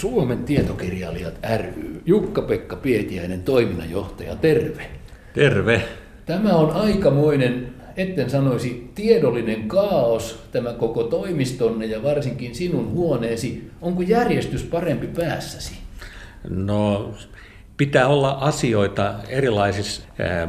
Suomen tietokirjailijat ry, Jukka-Pekka Pietiäinen, toiminnanjohtaja, terve. Terve. Tämä on aikamoinen, etten sanoisi tiedollinen kaos, tämä koko toimistonne ja varsinkin sinun huoneesi. Onko järjestys parempi päässäsi? No, pitää olla asioita erilaisissa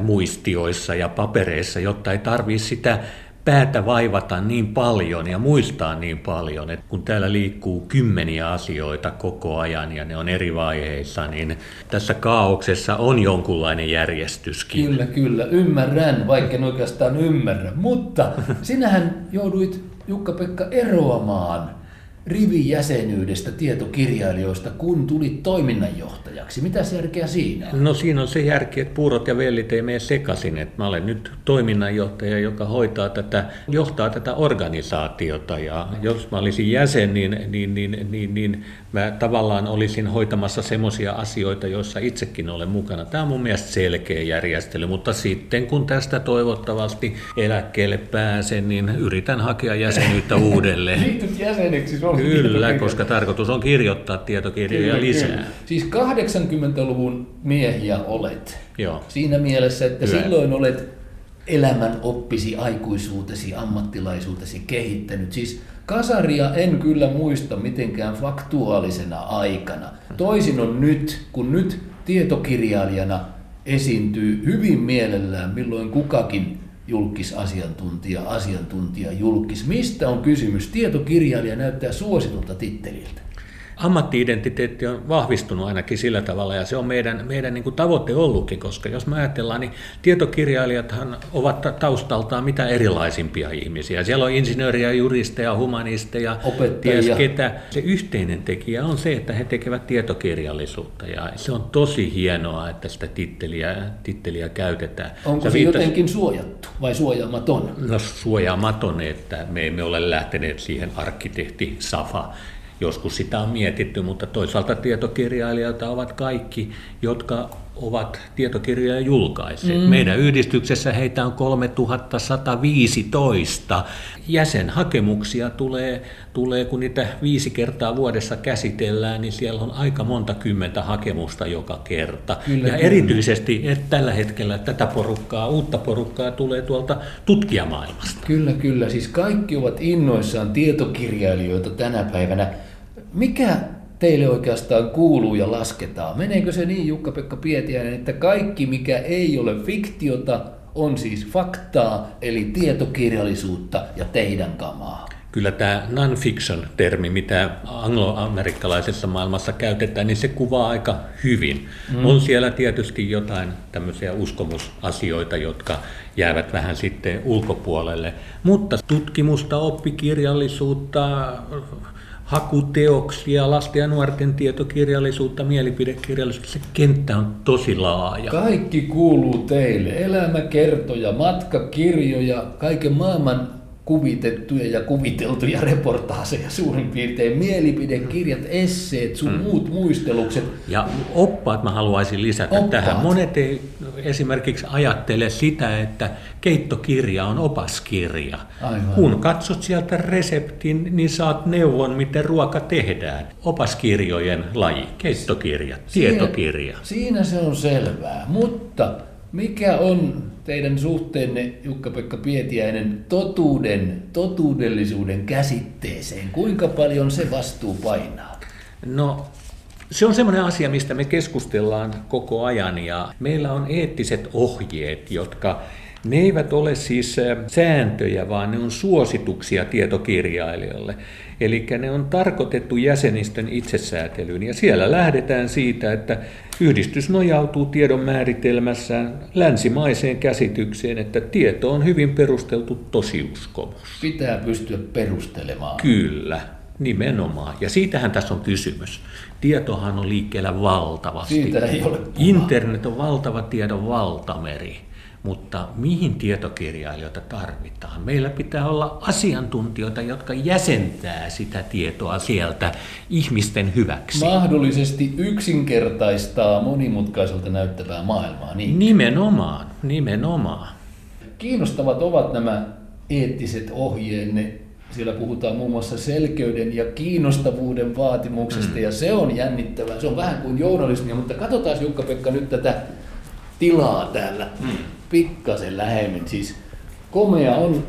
muistioissa ja papereissa, jotta ei tarvitse sitä päätä vaivata niin paljon ja muistaa niin paljon, että kun täällä liikkuu kymmeniä asioita koko ajan ja ne on eri vaiheissa, niin tässä kaauksessa on jonkunlainen järjestyskin. Kyllä, kyllä, ymmärrän, vaikka en oikeastaan ymmärrä. Mutta sinähän jouduit Jukka-Pekka eroamaan rivijäsenyydestä tietokirjailijoista, kun tulit toiminnanjohtajaksi. Mitä järkeä siinä on? No siinä on se järki, että puurot ja vellit ei mene sekaisin. Että mä olen nyt toiminnanjohtaja, joka hoitaa tätä, johtaa tätä organisaatiota. Ja jos mä olisin jäsen, niin, niin, niin, niin, niin mä tavallaan olisin hoitamassa semmoisia asioita, joissa itsekin olen mukana. Tämä on mun mielestä selkeä järjestely, mutta sitten kun tästä toivottavasti eläkkeelle pääsen, niin yritän hakea jäsenyyttä uudelleen. Liityt jäseneksi Kyllä, koska tarkoitus on kirjoittaa tietokirjoja kyllä, lisää. Kyllä. Siis 80-luvun miehiä olet. Joo. Siinä mielessä, että Hyvä. silloin olet elämän oppisi, aikuisuutesi, ammattilaisuutesi kehittänyt. Siis kasaria en kyllä muista mitenkään faktuaalisena aikana. Toisin on nyt, kun nyt tietokirjailijana esiintyy hyvin mielellään, milloin kukakin julkisasiantuntija, asiantuntija julkis. Mistä on kysymys? Tietokirjailija näyttää suositulta titteliltä ammattiidentiteetti on vahvistunut ainakin sillä tavalla, ja se on meidän, meidän niin kuin tavoite ollutkin, koska jos me ajatellaan, niin tietokirjailijathan ovat taustaltaan mitä erilaisimpia ihmisiä. Siellä on insinööriä, juristeja, humanisteja, opettajia. Ties ketä. Se yhteinen tekijä on se, että he tekevät tietokirjallisuutta, ja se on tosi hienoa, että sitä titteliä, titteliä käytetään. Onko se viittas... jotenkin suojattu vai suojaamaton? No suojaamaton, että me emme ole lähteneet siihen arkkitehti Safa Joskus sitä on mietitty, mutta toisaalta tietokirjailijoita ovat kaikki, jotka ovat tietokirjoja julkaisseet. Mm. Meidän yhdistyksessä heitä on 3115. Jäsenhakemuksia tulee, tulee, kun niitä viisi kertaa vuodessa käsitellään, niin siellä on aika monta kymmentä hakemusta joka kerta. Kyllä, ja kyllä. erityisesti että tällä hetkellä tätä porukkaa, uutta porukkaa tulee tuolta tutkijamaailmasta. Kyllä, kyllä. Siis kaikki ovat innoissaan tietokirjailijoita tänä päivänä. Mikä teille oikeastaan kuuluu ja lasketaan? Meneekö se niin, Jukka-Pekka Pietiäinen, että kaikki mikä ei ole fiktiota, on siis faktaa, eli tietokirjallisuutta ja teidän kamaa? Kyllä tämä non-fiction-termi, mitä angloamerikkalaisessa maailmassa käytetään, niin se kuvaa aika hyvin. Mm. On siellä tietysti jotain tämmöisiä uskomusasioita, jotka jäävät vähän sitten ulkopuolelle, mutta tutkimusta, oppikirjallisuutta, hakuteoksia, lasten ja nuorten tietokirjallisuutta, mielipidekirjallisuutta. Se kenttä on tosi laaja. Kaikki kuuluu teille. Elämäkertoja, matkakirjoja, kaiken maailman kuvitettuja ja kuviteltuja reportaaseja suurin piirtein, mielipidekirjat, esseet, sun hmm. muut muistelukset. Ja oppaat mä haluaisin lisätä oppaat. tähän. Monet ei esimerkiksi ajattele sitä, että keittokirja on opaskirja. Aivan. Kun katsot sieltä reseptin, niin saat neuvon, miten ruoka tehdään. Opaskirjojen laji, keittokirja, siinä, tietokirja. Siinä se on selvää, mutta mikä on teidän suhteenne, Jukka-Pekka Pietiäinen, totuuden, totuudellisuuden käsitteeseen? Kuinka paljon se vastuu painaa? No, se on semmoinen asia, mistä me keskustellaan koko ajan ja meillä on eettiset ohjeet, jotka ne eivät ole siis sääntöjä, vaan ne on suosituksia tietokirjailijoille. Eli ne on tarkoitettu jäsenistön itsesäätelyyn ja siellä lähdetään siitä, että yhdistys nojautuu tiedon määritelmässään länsimaiseen käsitykseen, että tieto on hyvin perusteltu tosiuskomus. Pitää pystyä perustelemaan. Kyllä, nimenomaan. Ja siitähän tässä on kysymys. Tietohan on liikkeellä valtavasti. Siitä ei ole Internet on valtava tiedon valtameri. Mutta mihin tietokirjailijoita tarvitaan? Meillä pitää olla asiantuntijoita, jotka jäsentää sitä tietoa sieltä ihmisten hyväksi. Mahdollisesti yksinkertaistaa monimutkaiselta näyttävää maailmaa. Niin? Nimenomaan, nimenomaan. Kiinnostavat ovat nämä eettiset ohjeenne siellä puhutaan muun muassa selkeyden ja kiinnostavuuden vaatimuksesta, mm. ja se on jännittävää. Se on vähän kuin journalismia, mutta katsotaan Jukka-Pekka nyt tätä tilaa täällä mm. Pikkasen lähemmin. Siis komea on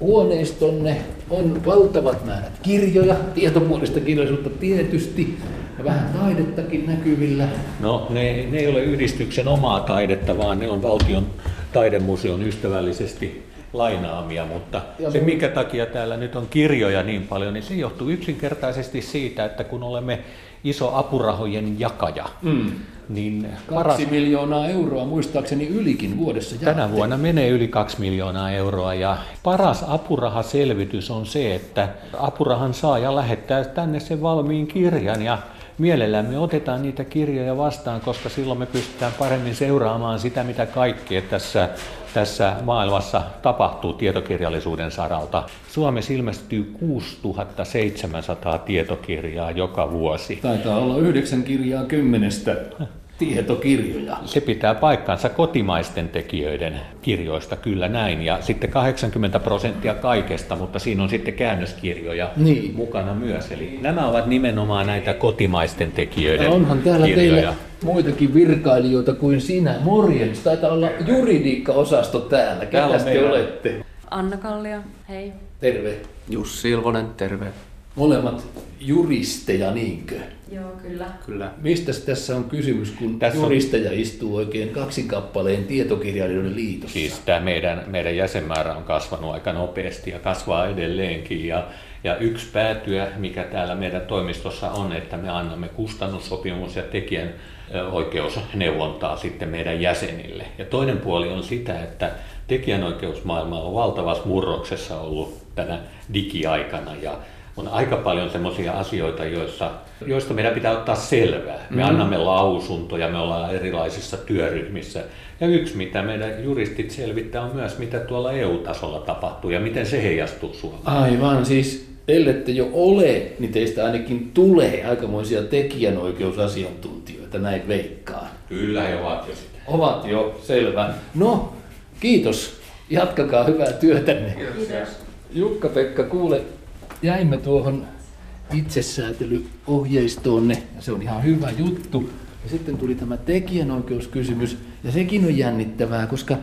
huoneistonne, on valtavat määrät kirjoja, tietopuolista kirjallisuutta tietysti, ja vähän taidettakin näkyvillä. No, ne, ne ei ole yhdistyksen omaa taidetta, vaan ne on valtion taidemuseon ystävällisesti lainaamia, mutta ja se minkä takia täällä nyt on kirjoja niin paljon, niin se johtuu yksinkertaisesti siitä, että kun olemme iso apurahojen jakaja, mm. niin Kaksi paras... miljoonaa euroa muistaakseni ylikin vuodessa jaatte. Tänä vuonna menee yli kaksi miljoonaa euroa ja paras apurahaselvitys on se, että apurahan saaja lähettää tänne sen valmiin kirjan ja mielellämme otetaan niitä kirjoja vastaan, koska silloin me pystytään paremmin seuraamaan sitä, mitä kaikkea tässä, tässä maailmassa tapahtuu tietokirjallisuuden saralta. Suomessa ilmestyy 6700 tietokirjaa joka vuosi. Taitaa olla yhdeksän kirjaa kymmenestä tietokirjoja. Se pitää paikkansa kotimaisten tekijöiden kirjoista, kyllä näin. Ja sitten 80 prosenttia kaikesta, mutta siinä on sitten käännöskirjoja niin. mukana myös. Eli nämä ovat nimenomaan näitä kotimaisten tekijöiden ja onhan täällä kirjoja. teillä muitakin virkailijoita kuin sinä. Morjens, taitaa olla juridiikka-osasto täällä. Ketä te olette? Anna Kallia, hei. Terve. Jussi Ilvonen, terve. Molemmat juristeja, niinkö? Joo, kyllä. kyllä. Mistä tässä on kysymys, kun tässä juristeja on... istuu oikein kaksin kappaleen tietokirjailijoiden liitossa? Siis tämä meidän, meidän jäsenmäärä on kasvanut aika nopeasti ja kasvaa edelleenkin. Ja, ja yksi päätyä, mikä täällä meidän toimistossa on, että me annamme kustannussopimus ja tekijän oikeusneuvontaa sitten meidän jäsenille. Ja toinen puoli on sitä, että tekijänoikeusmaailma on valtavassa murroksessa ollut tänä digiaikana ja on aika paljon sellaisia asioita, joissa, joista meidän pitää ottaa selvää. Me mm. annamme lausuntoja, me ollaan erilaisissa työryhmissä. Ja yksi, mitä meidän juristit selvittää, on myös, mitä tuolla EU-tasolla tapahtuu ja miten se heijastuu Suomeen. Aivan, siis ellette jo ole, niin teistä ainakin tulee aikamoisia tekijänoikeusasiantuntijoita, näin veikkaa. Kyllä he ovat jo sitä. Ovat jo, selvä. No, kiitos. Jatkakaa hyvää työtänne. Kiitos. Jukka-Pekka, kuule, jäimme tuohon itsesäätelyohjeistoonne, ja se on ihan hyvä juttu. Ja sitten tuli tämä tekijänoikeuskysymys, ja sekin on jännittävää, koska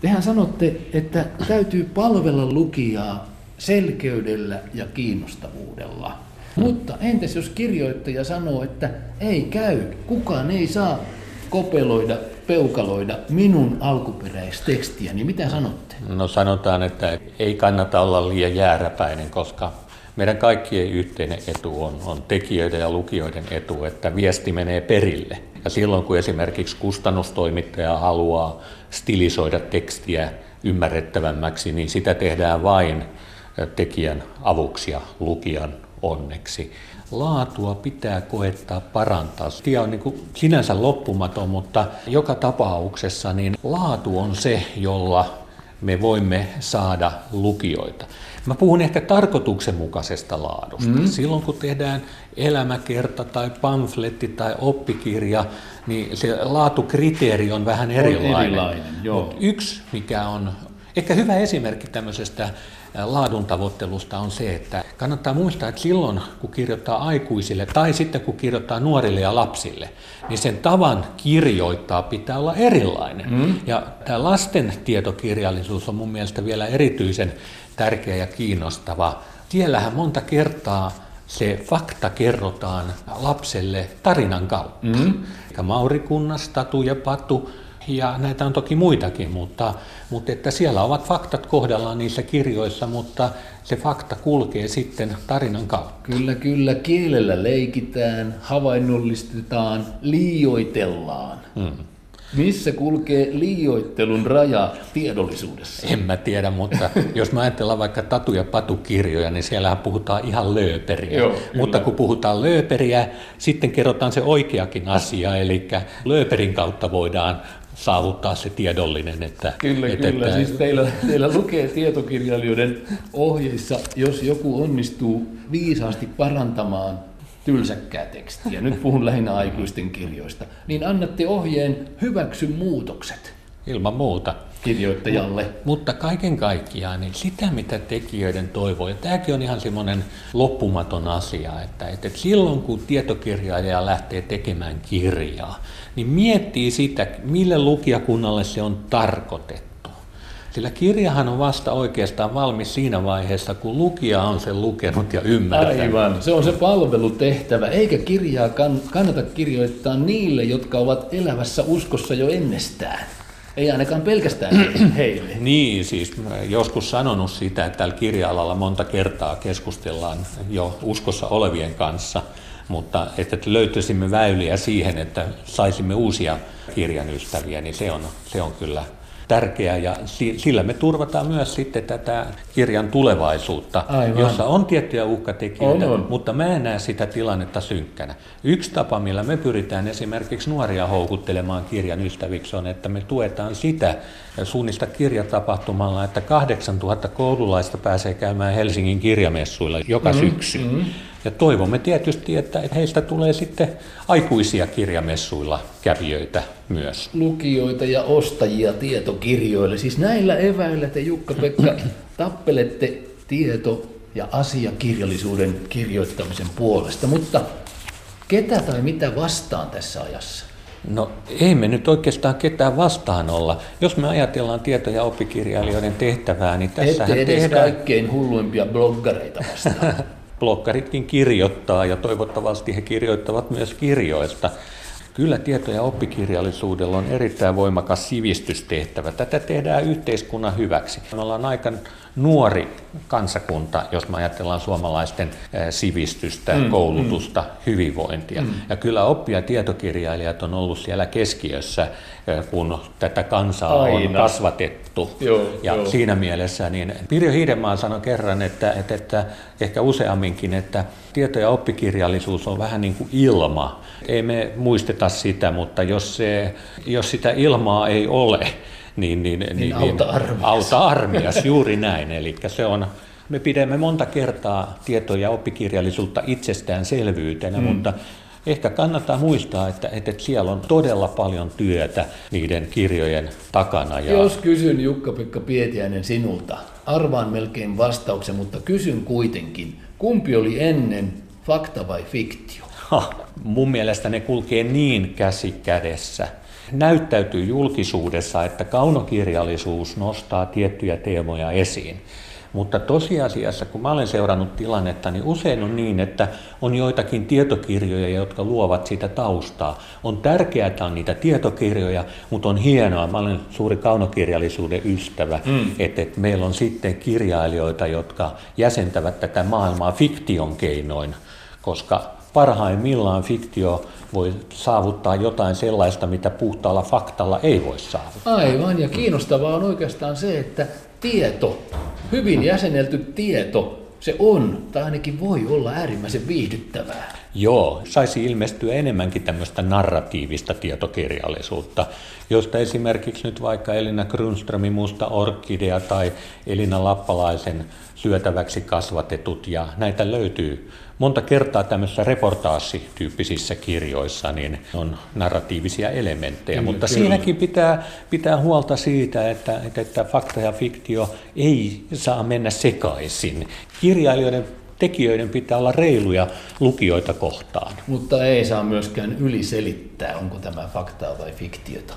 tehän sanotte, että täytyy palvella lukijaa selkeydellä ja kiinnostavuudella. Mutta entäs jos kirjoittaja sanoo, että ei käy, kukaan ei saa kopeloida, peukaloida minun alkuperäistekstiä, niin mitä sanotte? No sanotaan, että ei kannata olla liian jääräpäinen, koska meidän kaikkien yhteinen etu on, on tekijöiden ja lukijoiden etu, että viesti menee perille. Ja silloin kun esimerkiksi kustannustoimittaja haluaa stilisoida tekstiä ymmärrettävämmäksi, niin sitä tehdään vain tekijän avuksi ja lukijan onneksi. Laatua pitää koettaa parantaa. Tie on niin kuin sinänsä loppumaton, mutta joka tapauksessa niin laatu on se, jolla me voimme saada lukijoita. Mä puhun ehkä tarkoituksenmukaisesta laadusta. Mm. Silloin kun tehdään elämäkerta tai pamfletti tai oppikirja, niin se laatukriteeri on vähän erilainen. On erilainen joo. yksi, mikä on ehkä hyvä esimerkki tämmöisestä laadun tavoittelusta on se, että kannattaa muistaa, että silloin kun kirjoittaa aikuisille tai sitten kun kirjoittaa nuorille ja lapsille, niin sen tavan kirjoittaa pitää olla erilainen. Mm. Ja tämä lasten tietokirjallisuus on mun mielestä vielä erityisen tärkeä ja kiinnostava. Siellähän monta kertaa se fakta kerrotaan lapselle tarinan kautta. Mm. Maurikunnas, Tatu ja Patu ja näitä on toki muitakin, mutta, mutta että siellä ovat faktat kohdallaan niissä kirjoissa, mutta se fakta kulkee sitten tarinan kautta. Kyllä, kyllä. Kielellä leikitään, havainnollistetaan, liioitellaan. Hmm. Missä kulkee liioittelun raja tiedollisuudessa? En mä tiedä, mutta jos mä ajatellaan vaikka Tatu- ja Patu-kirjoja, niin siellähän puhutaan ihan lööperiä. Joo, mutta kun puhutaan lööperiä, sitten kerrotaan se oikeakin asia, eli lööperin kautta voidaan saavuttaa se tiedollinen. Että, kyllä, että, kyllä. Että... Siis teillä, teillä lukee tietokirjailijoiden ohjeissa, jos joku onnistuu viisaasti parantamaan tylsäkkää tekstiä, nyt puhun lähinnä aikuisten kirjoista, niin annatte ohjeen hyväksy muutokset. Ilman muuta. Kirjoittajalle. Mutta kaiken kaikkiaan, niin sitä mitä tekijöiden toivoo, ja tämäkin on ihan semmoinen loppumaton asia, että, että silloin kun tietokirjailija lähtee tekemään kirjaa, niin miettii sitä, mille lukijakunnalle se on tarkoitettu. Sillä kirjahan on vasta oikeastaan valmis siinä vaiheessa, kun lukija on sen lukenut ja ymmärtänyt. Aivan, se on se palvelutehtävä, eikä kirjaa kannata kirjoittaa niille, jotka ovat elävässä uskossa jo ennestään. Ei ainakaan pelkästään heille. niin, siis joskus sanonut sitä, että tällä kirja-alalla monta kertaa keskustellaan jo uskossa olevien kanssa, mutta että löytäisimme väyliä siihen, että saisimme uusia kirjan ystäviä, niin se on, se on kyllä tärkeää ja sillä me turvataan myös sitten tätä kirjan tulevaisuutta, Aivan. jossa on tiettyjä uhkatekijöitä, on, on. mutta mä en näe sitä tilannetta synkkänä. Yksi tapa, millä me pyritään esimerkiksi nuoria houkuttelemaan kirjan ystäviksi on, että me tuetaan sitä suunnista kirjatapahtumalla, että 8000 koululaista pääsee käymään Helsingin kirjamessuilla joka mm, syksy. Mm. Ja toivomme tietysti, että heistä tulee sitten aikuisia kirjamessuilla kävijöitä myös. Lukijoita ja ostajia tietokirjoille. Siis näillä eväillä te Jukka-Pekka tappelette tieto- ja asiakirjallisuuden kirjoittamisen puolesta, mutta ketä tai mitä vastaan tässä ajassa? No ei me nyt oikeastaan ketään vastaan olla. Jos me ajatellaan tieto- ja oppikirjailijoiden tehtävää, niin tässä tehdään... kaikkein hulluimpia bloggareita vastaan. bloggaritkin kirjoittaa ja toivottavasti he kirjoittavat myös kirjoista. Kyllä tieto- ja oppikirjallisuudella on erittäin voimakas sivistystehtävä. Tätä tehdään yhteiskunnan hyväksi. Me ollaan aika nuori kansakunta, jos me ajatellaan suomalaisten sivistystä, mm, koulutusta, mm. hyvinvointia. Mm. Ja kyllä oppi- ja tietokirjailijat on ollut siellä keskiössä, kun tätä kansaa Aina. on kasvatettu. Joo, ja joo. siinä mielessä niin Pirjo Hiidemaa sanoi kerran, että, että, että ehkä useamminkin, että tieto- ja oppikirjallisuus on vähän niin kuin ilma. Ei me muisteta sitä, mutta jos, se, jos sitä ilmaa ei ole, niin, niin, niin, niin auta armias. Auta armias, juuri näin. Eli se on, me pidämme monta kertaa tieto- ja oppikirjallisuutta itsestäänselvyytenä, mm. mutta ehkä kannattaa muistaa, että, että siellä on todella paljon työtä niiden kirjojen takana. Ja... Jos kysyn Jukka-Pekka Pietiäinen sinulta, arvaan melkein vastauksen, mutta kysyn kuitenkin, kumpi oli ennen, fakta vai fiktio? Ha, mun mielestä ne kulkee niin käsi kädessä näyttäytyy julkisuudessa, että kaunokirjallisuus nostaa tiettyjä teemoja esiin. Mutta tosiasiassa, kun mä olen seurannut tilannetta, niin usein on niin, että on joitakin tietokirjoja, jotka luovat sitä taustaa. On tärkeää, että on niitä tietokirjoja, mutta on hienoa, mä olen suuri kaunokirjallisuuden ystävä, mm. että, että meillä on sitten kirjailijoita, jotka jäsentävät tätä maailmaa fiktion keinoin, koska parhaimmillaan fiktio voi saavuttaa jotain sellaista, mitä puhtaalla faktalla ei voi saavuttaa. Aivan, ja kiinnostavaa on oikeastaan se, että tieto, hyvin jäsenelty tieto, se on, tai ainakin voi olla äärimmäisen viihdyttävää. Joo, saisi ilmestyä enemmänkin tämmöistä narratiivista tietokirjallisuutta, josta esimerkiksi nyt vaikka Elina Grunströmin Musta Orkidea tai Elina Lappalaisen syötäväksi kasvatetut, ja näitä löytyy monta kertaa tämmöisissä reportaassityyppisissä kirjoissa niin on narratiivisia elementtejä, kyllä, mutta kyllä. siinäkin pitää, pitää huolta siitä, että, että fakta ja fiktio ei saa mennä sekaisin. Kirjailijoiden tekijöiden pitää olla reiluja lukijoita kohtaan. Mutta ei saa myöskään yliselittää, onko tämä faktaa vai fiktiota.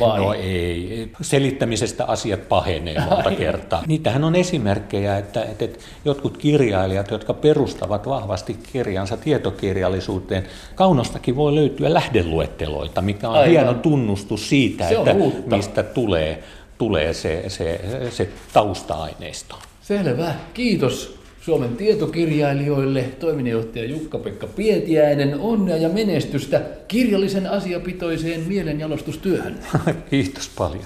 Vai? No ei, selittämisestä asiat pahenee monta kertaa. Niitähän on esimerkkejä, että, että, että jotkut kirjailijat, jotka perustavat vahvasti kirjansa tietokirjallisuuteen, kaunostakin voi löytyä lähdeluetteloita, mikä on Aivan. hieno tunnustus siitä, se että mistä tulee, tulee se, se, se tausta-aineisto. Selvä, kiitos Suomen tietokirjailijoille toiminnanjohtaja Jukka-Pekka Pietiäinen, onnea ja menestystä kirjallisen asiapitoiseen mielenjalostustyöhön. Kiitos paljon.